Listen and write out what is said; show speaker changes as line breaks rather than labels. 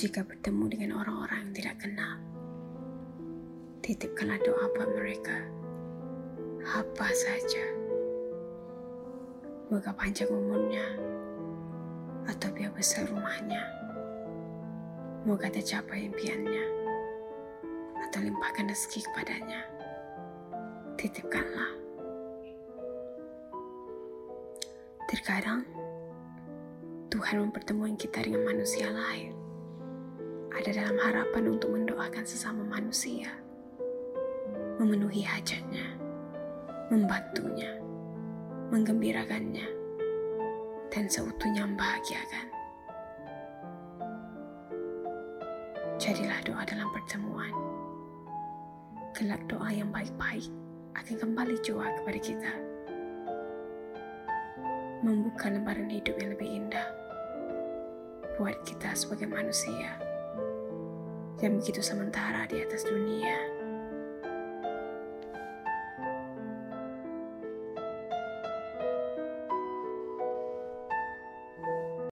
Jika bertemu dengan orang-orang yang tidak kenal, titipkanlah doa buat mereka. Apa saja. Moga panjang umurnya, atau biar besar rumahnya. Moga tercapai impiannya, atau limpahkan rezeki kepadanya. Titipkanlah. Terkadang, Tuhan mempertemukan kita dengan manusia lain. Ada dalam harapan untuk mendoakan sesama manusia, memenuhi hajatnya, membantunya, menggembirakannya, dan seutuhnya membahagiakan. Jadilah doa dalam pertemuan. Kelak doa yang baik-baik akan kembali jua kepada kita membuka lembaran hidup yang lebih indah buat kita sebagai manusia yang begitu sementara di atas dunia.